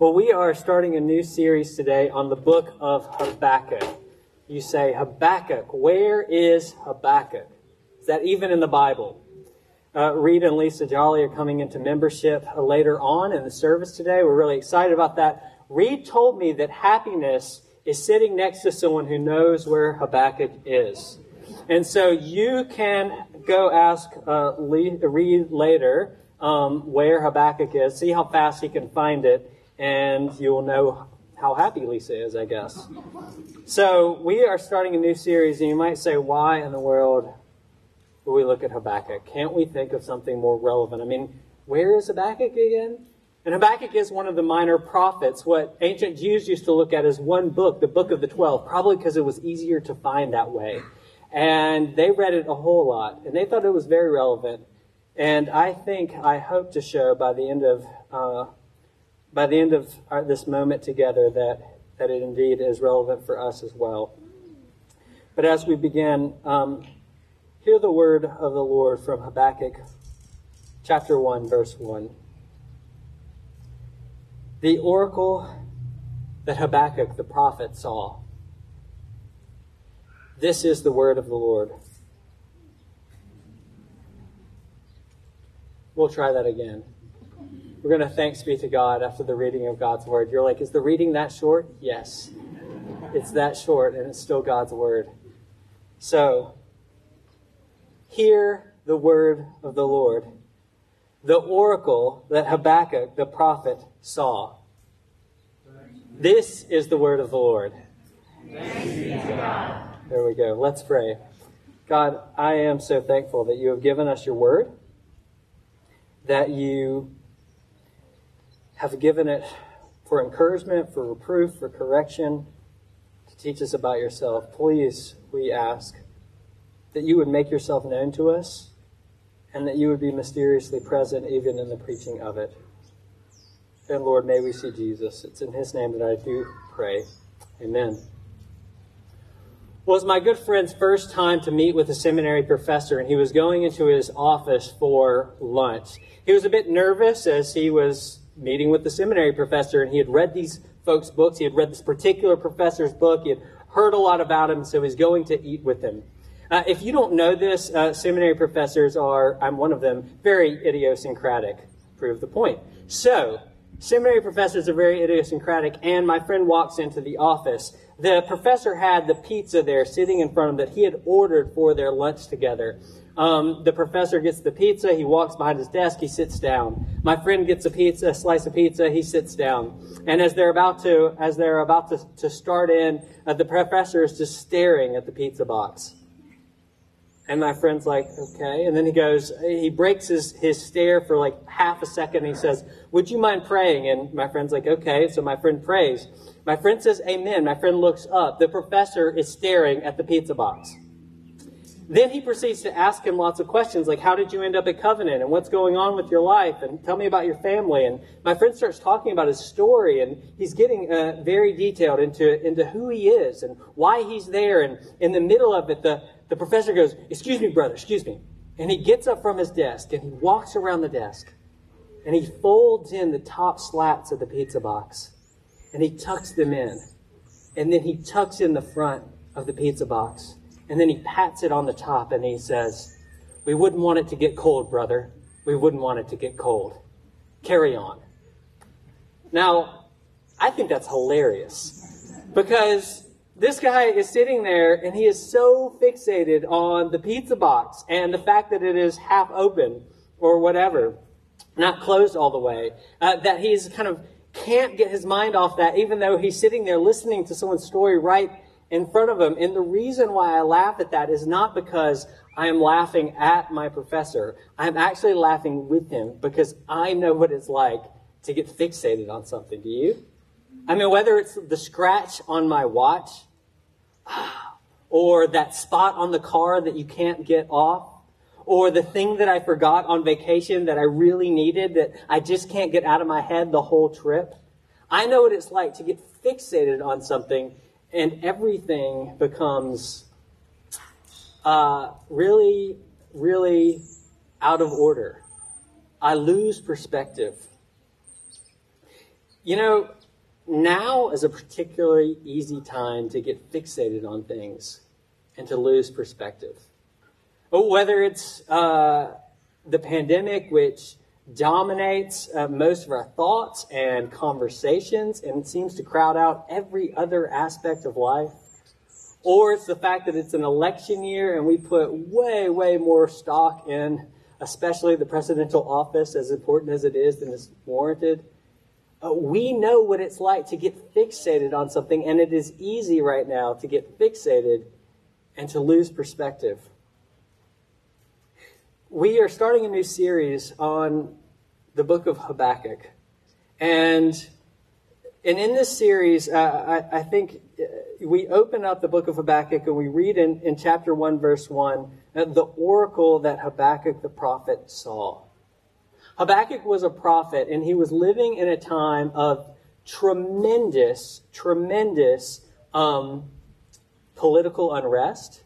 Well, we are starting a new series today on the book of Habakkuk. You say, Habakkuk, where is Habakkuk? Is that even in the Bible? Uh, Reed and Lisa Jolly are coming into membership later on in the service today. We're really excited about that. Reed told me that happiness is sitting next to someone who knows where Habakkuk is. And so you can go ask uh, Reed later um, where Habakkuk is, see how fast he can find it, and you will know how happy Lisa is, I guess. So we are starting a new series, and you might say, why in the world would we look at Habakkuk? Can't we think of something more relevant? I mean, where is Habakkuk again? And Habakkuk is one of the minor prophets, what ancient Jews used to look at as one book, the book of the twelve, probably because it was easier to find that way. And they read it a whole lot, and they thought it was very relevant. And I think, I hope to show by the end of uh, by the end of our, this moment together that, that it indeed is relevant for us as well. But as we begin, um, hear the word of the Lord from Habakkuk chapter 1, verse 1. The oracle that Habakkuk the prophet saw. This is the word of the Lord. We'll try that again. We're going to thanks be to God after the reading of God's word. You're like, is the reading that short? Yes. It's that short, and it's still God's word. So, hear the word of the Lord, the oracle that Habakkuk the prophet saw. This is the word of the Lord. There we go. Let's pray. God, I am so thankful that you have given us your word, that you have given it for encouragement, for reproof, for correction, to teach us about yourself. Please, we ask that you would make yourself known to us and that you would be mysteriously present even in the preaching of it. And Lord, may we see Jesus. It's in his name that I do pray. Amen. Well, was my good friend's first time to meet with a seminary professor, and he was going into his office for lunch. He was a bit nervous as he was meeting with the seminary professor, and he had read these folks' books. He had read this particular professor's book. He had heard a lot about him, so he's going to eat with him. Uh, if you don't know this, uh, seminary professors are, I'm one of them, very idiosyncratic. Prove the point. So, seminary professors are very idiosyncratic, and my friend walks into the office. The professor had the pizza there sitting in front of him that he had ordered for their lunch together. Um, the professor gets the pizza. He walks behind his desk. He sits down. My friend gets a pizza, a slice of pizza. He sits down. And as they're about to, as they're about to, to start in, uh, the professor is just staring at the pizza box. And my friend's like, okay. And then he goes, he breaks his, his stare for like half a second. He says, would you mind praying? And my friend's like, okay. So my friend prays. My friend says, amen. My friend looks up. The professor is staring at the pizza box. Then he proceeds to ask him lots of questions like, How did you end up at Covenant? And what's going on with your life? And tell me about your family. And my friend starts talking about his story, and he's getting uh, very detailed into, into who he is and why he's there. And in the middle of it, the, the professor goes, Excuse me, brother, excuse me. And he gets up from his desk and he walks around the desk and he folds in the top slats of the pizza box and he tucks them in. And then he tucks in the front of the pizza box and then he pats it on the top and he says, We wouldn't want it to get cold, brother. We wouldn't want it to get cold. Carry on. Now, I think that's hilarious because this guy is sitting there and he is so fixated on the pizza box and the fact that it is half open or whatever, not closed all the way, uh, that he's kind of can't get his mind off that, even though he's sitting there listening to someone's story right in front of him. And the reason why I laugh at that is not because I am laughing at my professor. I'm actually laughing with him because I know what it's like to get fixated on something. Do you? I mean, whether it's the scratch on my watch or that spot on the car that you can't get off or the thing that I forgot on vacation that I really needed that I just can't get out of my head the whole trip. I know what it's like to get fixated on something and everything becomes uh, really, really out of order. I lose perspective. You know, now is a particularly easy time to get fixated on things and to lose perspective. Whether it's uh, the pandemic, which dominates uh, most of our thoughts and conversations and seems to crowd out every other aspect of life. Or it's the fact that it's an election year and we put way, way more stock in, especially the presidential office, as important as it is and is warranted. Uh, we know what it's like to get fixated on something, and it is easy right now to get fixated and to lose perspective. We are starting a new series on the book of Habakkuk. And, and in this series, uh, I, I, think uh, we open up the book of Habakkuk and we read in, in chapter 1, verse 1, uh, the oracle that Habakkuk the prophet saw. Habakkuk was a prophet and he was living in a time of tremendous, tremendous um, political unrest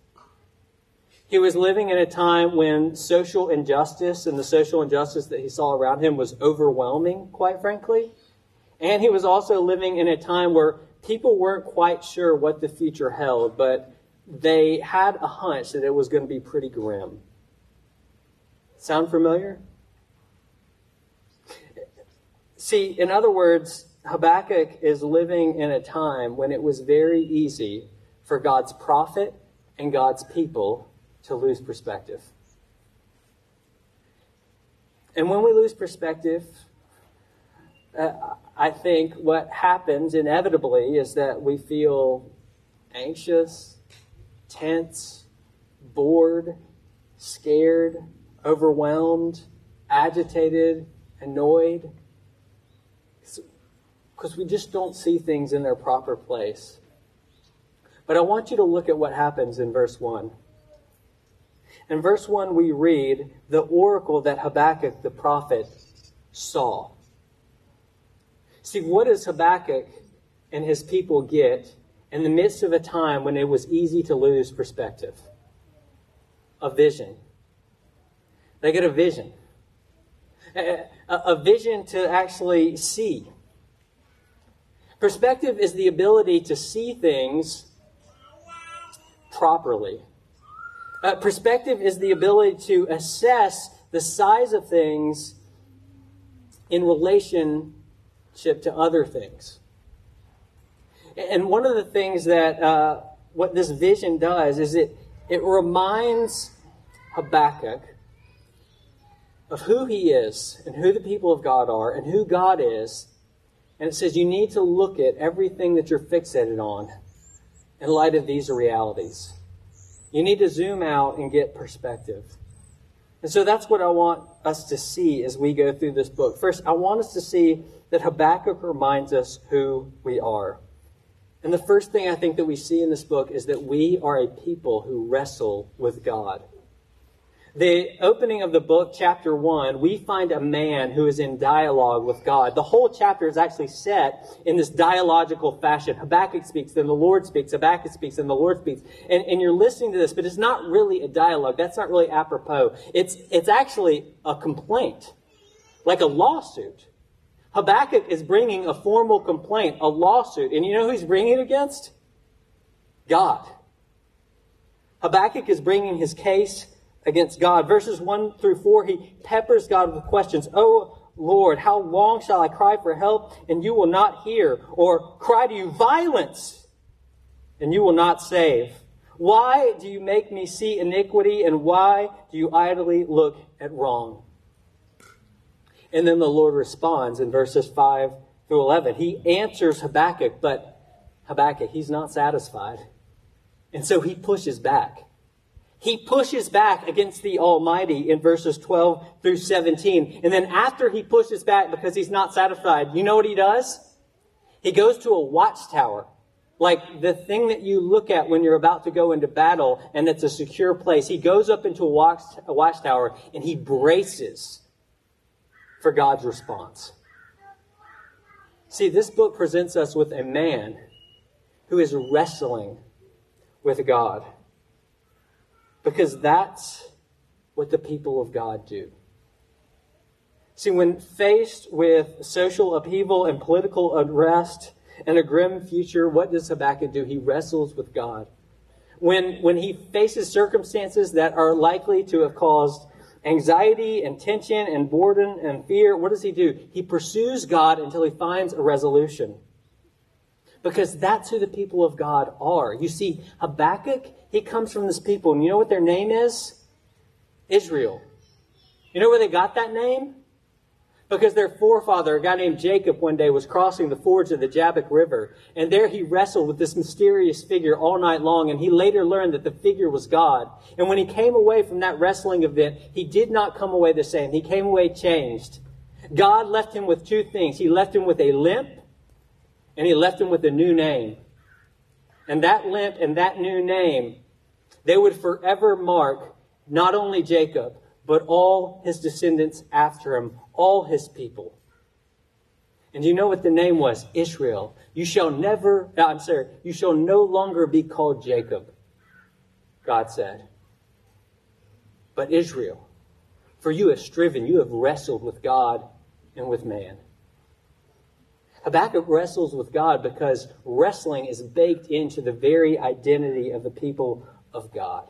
he was living in a time when social injustice and the social injustice that he saw around him was overwhelming, quite frankly. And he was also living in a time where people weren't quite sure what the future held, but they had a hunch that it was going to be pretty grim. Sound familiar? See, in other words, Habakkuk is living in a time when it was very easy for God's prophet and God's people to lose perspective. And when we lose perspective, uh, I think what happens inevitably is that we feel anxious, tense, bored, scared, overwhelmed, agitated, annoyed, because we just don't see things in their proper place. But I want you to look at what happens in verse 1. In verse 1, we read the oracle that Habakkuk the prophet saw. See, what does Habakkuk and his people get in the midst of a time when it was easy to lose perspective? A vision. They get a vision. A, a vision to actually see. Perspective is the ability to see things properly. Uh, perspective is the ability to assess the size of things in relationship to other things. And one of the things that uh, what this vision does is it, it reminds Habakkuk of who he is and who the people of God are and who God is. And it says you need to look at everything that you're fixated on in light of these realities. You need to zoom out and get perspective. And so that's what I want us to see as we go through this book. First, I want us to see that Habakkuk reminds us who we are. And the first thing I think that we see in this book is that we are a people who wrestle with God the opening of the book, chapter 1, we find a man who is in dialogue with God. The whole chapter is actually set in this dialogical fashion. Habakkuk speaks, then the Lord speaks. Habakkuk speaks, then the Lord speaks. And, and you're listening to this, but it's not really a dialogue. That's not really apropos. It's, it's actually a complaint, like a lawsuit. Habakkuk is bringing a formal complaint, a lawsuit. And you know who he's bringing it against? God. Habakkuk is bringing his case against God. Verses 1 through 4, he peppers God with questions. Oh, Lord, how long shall I cry for help and you will not hear? Or cry to you violence and you will not save? Why do you make me see iniquity and why do you idly look at wrong? And then the Lord responds in verses 5 through 11. He answers Habakkuk, but Habakkuk, he's not satisfied. And so he pushes back. He pushes back against the Almighty in verses 12 through 17. And then after he pushes back because he's not satisfied, you know what he does? He goes to a watchtower. Like the thing that you look at when you're about to go into battle and it's a secure place. He goes up into a, watch, a watchtower and he braces for God's response. See, this book presents us with a man who is wrestling with God. Because that's what the people of God do. See, when faced with social upheaval and political unrest and a grim future, what does Habakkuk do? He wrestles with God. When, when he faces circumstances that are likely to have caused anxiety and tension and boredom and fear, what does he do? He pursues God until he finds a resolution. Because that's who the people of God are. You see, Habakkuk, he comes from this people, and you know what their name is? Israel. You know where they got that name? Because their forefather, a guy named Jacob, one day was crossing the fords of the Jabbok River, and there he wrestled with this mysterious figure all night long, and he later learned that the figure was God. And when he came away from that wrestling event, he did not come away the same. He came away changed. God left him with two things. He left him with a limp, and he left him with a new name. And that limp and that new name, they would forever mark not only Jacob, but all his descendants after him, all his people. And you know what the name was? Israel. You shall never, uh, I'm sorry, you shall no longer be called Jacob, God said, but Israel. For you have striven, you have wrestled with God and with man. Habakkuk wrestles with God because wrestling is baked into the very identity of the people of God.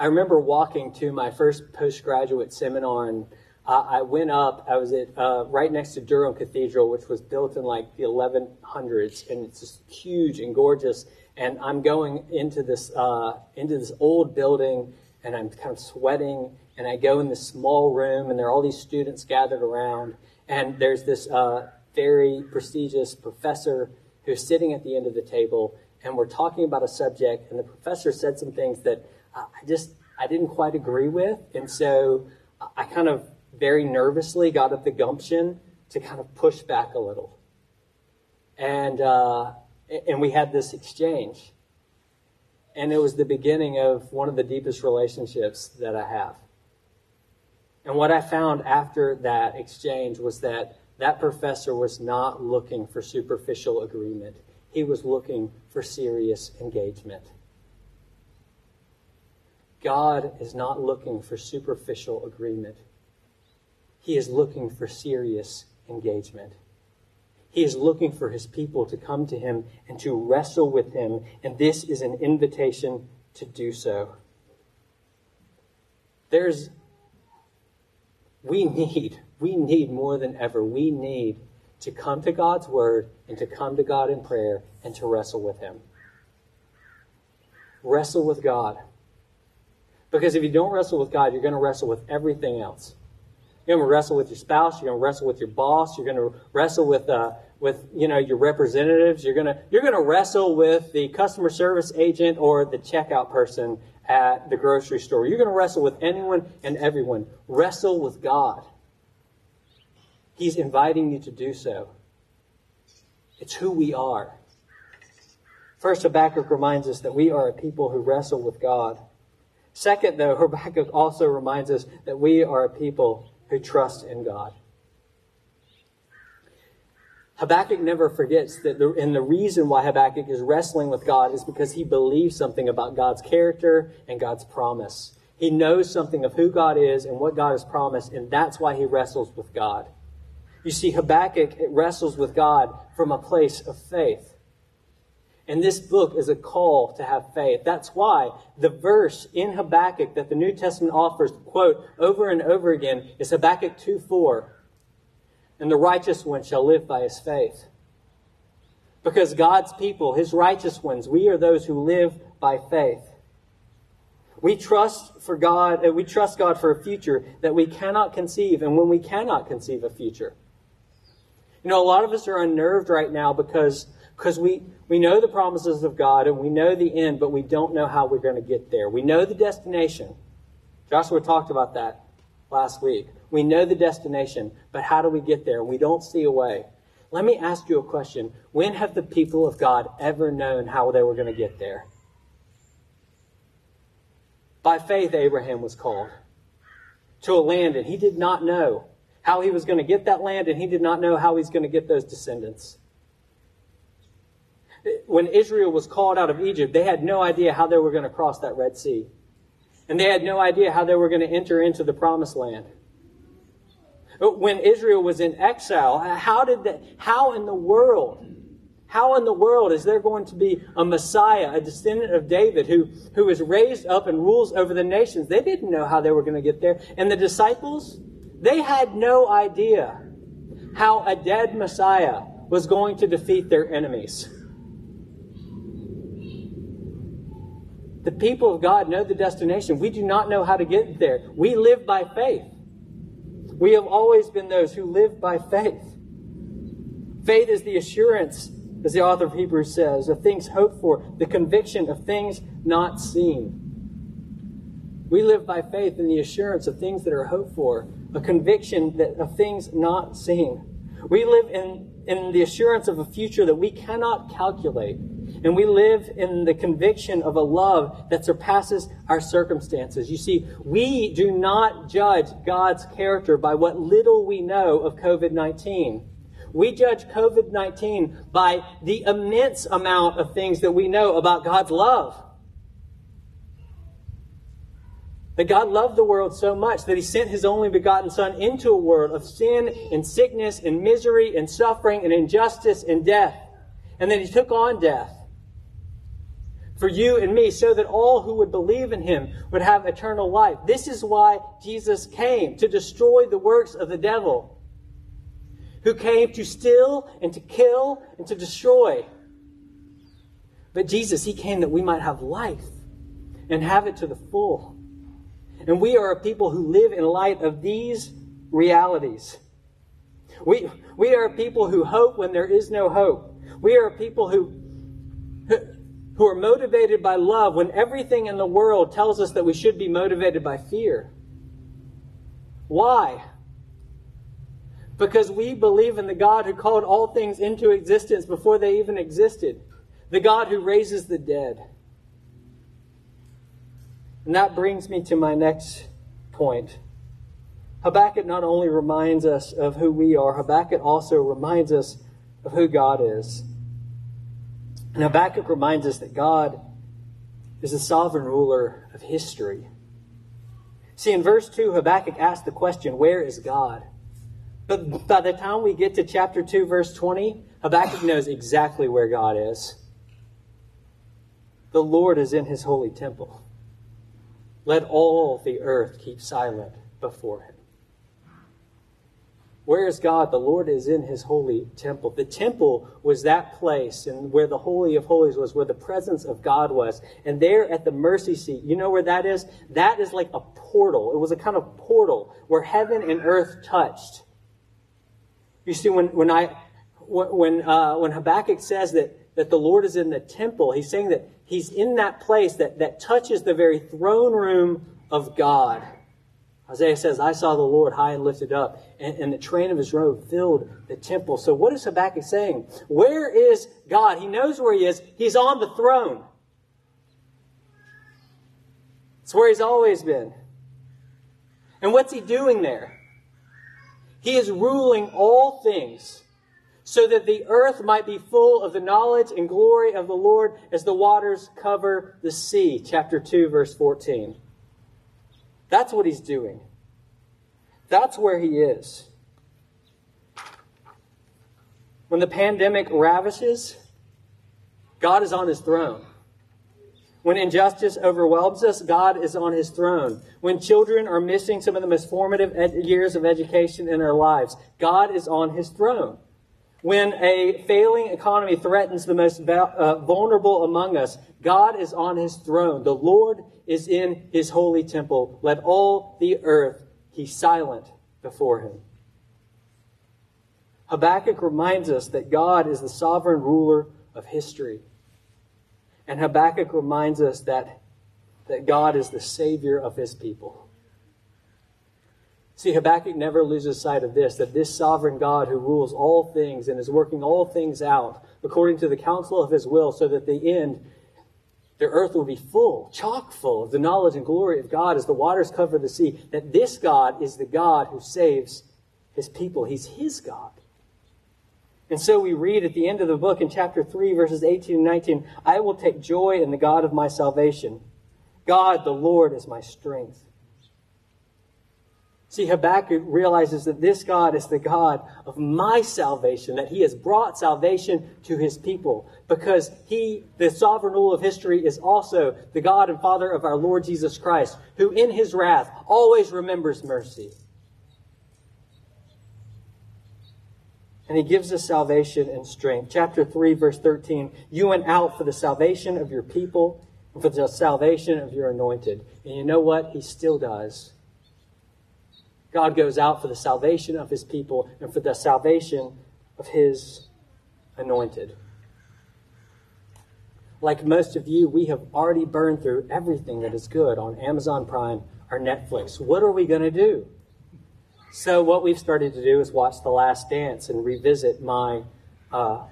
I remember walking to my first postgraduate seminar, and uh, I went up. I was at uh, right next to Durham Cathedral, which was built in like the 1100s, and it's just huge and gorgeous. And I'm going into this uh, into this old building, and I'm kind of sweating. And I go in this small room, and there are all these students gathered around, and there's this uh, very prestigious professor who's sitting at the end of the table, and we're talking about a subject, and the professor said some things that I just I didn't quite agree with, and so I kind of very nervously got up the gumption to kind of push back a little, and uh, and we had this exchange, and it was the beginning of one of the deepest relationships that I have. And what I found after that exchange was that that professor was not looking for superficial agreement. He was looking for serious engagement. God is not looking for superficial agreement. He is looking for serious engagement. He is looking for his people to come to him and to wrestle with him, and this is an invitation to do so. There's, we need, we need more than ever, we need to come to God's word and to come to God in prayer and to wrestle with him. Wrestle with God. Because if you don't wrestle with God, you're going to wrestle with everything else. You're going to wrestle with your spouse. You're going to wrestle with your boss. You're going to wrestle with, uh, with you know, your representatives. You're going to, you're going to wrestle with the customer service agent or the checkout person at the grocery store. You're going to wrestle with anyone and everyone. Wrestle with God. He's inviting you to do so. It's who we are. First, Habakkuk reminds us that we are a people who wrestle with God. Second, though, Habakkuk also reminds us that we are a people who trust in God. Habakkuk never forgets that, the, and the reason why Habakkuk is wrestling with God is because he believes something about God's character and God's promise. He knows something of who God is and what God has promised, and that's why he wrestles with God. You see, Habakkuk wrestles with God from a place of faith. And this book is a call to have faith. That's why the verse in Habakkuk that the New Testament offers, quote, over and over again is Habakkuk 2 4. And the righteous one shall live by his faith. Because God's people, his righteous ones, we are those who live by faith. We trust for God, uh, we trust God for a future that we cannot conceive, and when we cannot conceive a future. You know, a lot of us are unnerved right now because because we, we know the promises of God and we know the end, but we don't know how we're going to get there. We know the destination. Joshua talked about that last week. We know the destination, but how do we get there? We don't see a way. Let me ask you a question. When have the people of God ever known how they were going to get there? By faith, Abraham was called to a land, and he did not know how he was going to get that land, and he did not know how he's going to get those descendants when Israel was called out of Egypt, they had no idea how they were going to cross that Red Sea. And they had no idea how they were going to enter into the promised land. When Israel was in exile, how did that, how in the world, how in the world is there going to be a Messiah, a descendant of David, who, who is raised up and rules over the nations? They didn't know how they were going to get there. And the disciples, they had no idea how a dead Messiah was going to defeat their enemies. The people of God know the destination. We do not know how to get there. We live by faith. We have always been those who live by faith. Faith is the assurance, as the author of Hebrews says, of things hoped for, the conviction of things not seen. We live by faith in the assurance of things that are hoped for, a conviction that, of things not seen. We live in, in the assurance of a future that we cannot calculate. And we live in the conviction of a love that surpasses our circumstances. You see, we do not judge God's character by what little we know of COVID 19. We judge COVID 19 by the immense amount of things that we know about God's love. That God loved the world so much that he sent his only begotten Son into a world of sin and sickness and misery and suffering and injustice and death. And then he took on death for you and me so that all who would believe in him would have eternal life. This is why Jesus came to destroy the works of the devil, who came to steal and to kill and to destroy. But Jesus, he came that we might have life and have it to the full. And we are a people who live in light of these realities. We, we are a people who hope when there is no hope. We are a people who, who are motivated by love when everything in the world tells us that we should be motivated by fear. Why? Because we believe in the God who called all things into existence before they even existed, the God who raises the dead. And that brings me to my next point. Habakkuk not only reminds us of who we are, Habakkuk also reminds us of who God is. And Habakkuk reminds us that God is the sovereign ruler of history. See, in verse 2, Habakkuk asks the question, Where is God? But by the time we get to chapter 2, verse 20, Habakkuk knows exactly where God is. The Lord is in his holy temple. Let all the earth keep silent before him. Where is God? The Lord is in his holy temple. The temple was that place and where the Holy of Holies was, where the presence of God was. And there at the mercy seat, you know where that is? That is like a portal. It was a kind of portal where heaven and earth touched. You see, when, when I, when, uh, when Habakkuk says that, that the Lord is in the temple, he's saying that he's in that place that, that touches the very throne room of God. Isaiah says, I saw the Lord high and lifted up, and, and, the train of his robe filled the temple. So what is Habakkuk saying? Where is God? He knows where he is. He's on the throne. It's where he's always been. And what's he doing there? He is ruling all things so that the earth might be full of the knowledge and glory of the Lord as the waters cover the sea. Chapter 2, verse 14. That's what he's doing. That's where he is. When the pandemic ravishes, God is on his throne. When injustice overwhelms us, God is on his throne. When children are missing some of the most formative ed- years of education in their lives, God is on his throne. When a failing economy threatens the most uh, vulnerable among us, God is on his throne. The Lord is in his holy temple. Let all the earth be silent before him. Habakkuk reminds us that God is the sovereign ruler of history. And Habakkuk reminds us that, that God is the savior of his people. See, Habakkuk never loses sight of this that this sovereign God who rules all things and is working all things out according to the counsel of his will, so that the end, the earth will be full, chock full of the knowledge and glory of God as the waters cover the sea, that this God is the God who saves his people. He's his God. And so we read at the end of the book in chapter 3, verses 18 and 19 I will take joy in the God of my salvation. God, the Lord, is my strength. See, Habakkuk realizes that this God is the God of my salvation, that he has brought salvation to his people because he, the sovereign rule of history, is also the God and Father of our Lord Jesus Christ, who in his wrath always remembers mercy. And he gives us salvation and strength. Chapter 3, verse 13 You went out for the salvation of your people and for the salvation of your anointed. And you know what? He still does. God goes out for the salvation of his people and for the salvation of his anointed. Like most of you, we have already burned through everything that is good on Amazon Prime or Netflix. What are we going to do? So, what we've started to do is watch The Last Dance and revisit my, uh,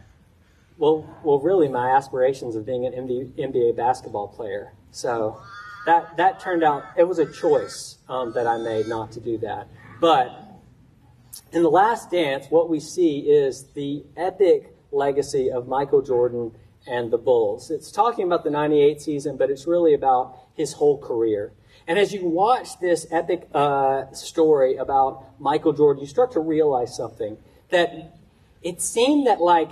well, well, really my aspirations of being an NBA basketball player. So, that that turned out it was a choice um, that I made not to do that. But in the Last Dance, what we see is the epic legacy of Michael Jordan and the Bulls. It's talking about the '98 season, but it's really about his whole career. And as you watch this epic uh, story about Michael Jordan, you start to realize something that it seemed that like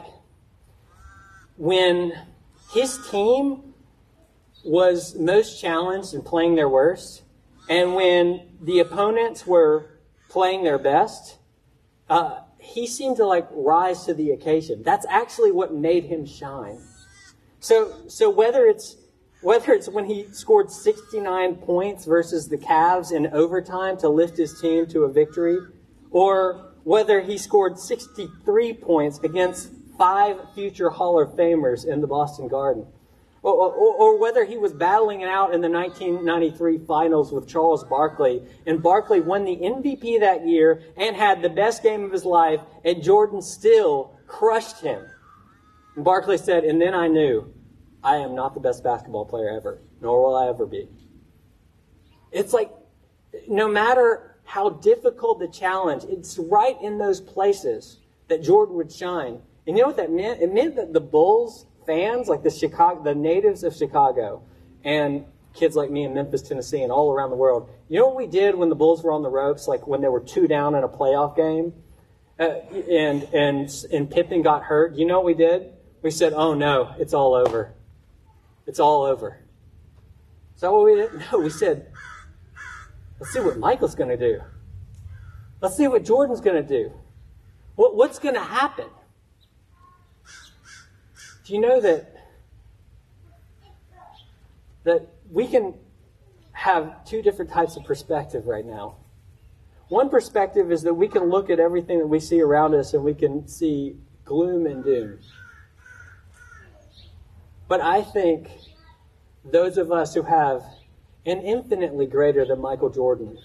when his team was most challenged and playing their worst, and when the opponents were playing their best, uh, he seemed to like rise to the occasion. That's actually what made him shine. So, so whether it's whether it's when he scored 69 points versus the Cavs in overtime to lift his team to a victory, or whether he scored 63 points against five future Hall of Famers in the Boston Garden, or, or, or, whether he was battling it out in the 1993 finals with Charles Barkley, and Barkley won the MVP that year and had the best game of his life, and Jordan still crushed him. And Barkley said, and then I knew I am not the best basketball player ever, nor will I ever be. It's like, no matter how difficult the challenge, it's right in those places that Jordan would shine. And you know what that meant? It meant that the Bulls fans, like the Chicago, the natives of Chicago, and kids like me in Memphis, Tennessee, and all around the world. You know what we did when the Bulls were on the ropes, like when they were two down in a playoff game, uh, and and and Pippen got hurt. You know what we did? We said, "Oh no, it's all over. It's all over." Is that what we did? No, we said, "Let's see what Michael's going to do. Let's see what Jordan's going to do. What, what's going to happen?" Do you know that that we can have two different types of perspective right now? One perspective is that we can look at everything that we see around us and we can see gloom and doom. But I think those of us who have an infinitely greater than Michael Jordan,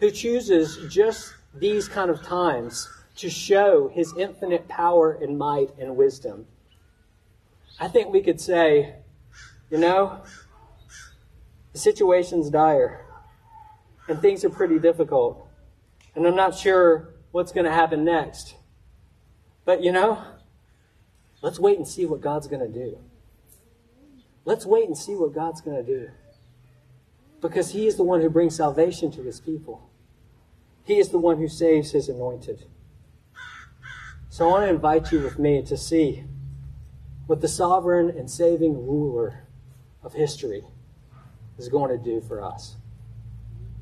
who chooses just these kind of times to show his infinite power and might and wisdom, I think we could say, you know, the situation's dire and things are pretty difficult. And I'm not sure what's going to happen next. But you know, let's wait and see what God's going to do. Let's wait and see what God's going to do. Because He is the one who brings salvation to His people, He is the one who saves His anointed. So I want to invite you with me to see what the sovereign and saving ruler of history is going to do for us.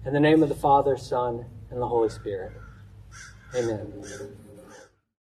In the name of the Father, Son, and the Holy Spirit. Amen.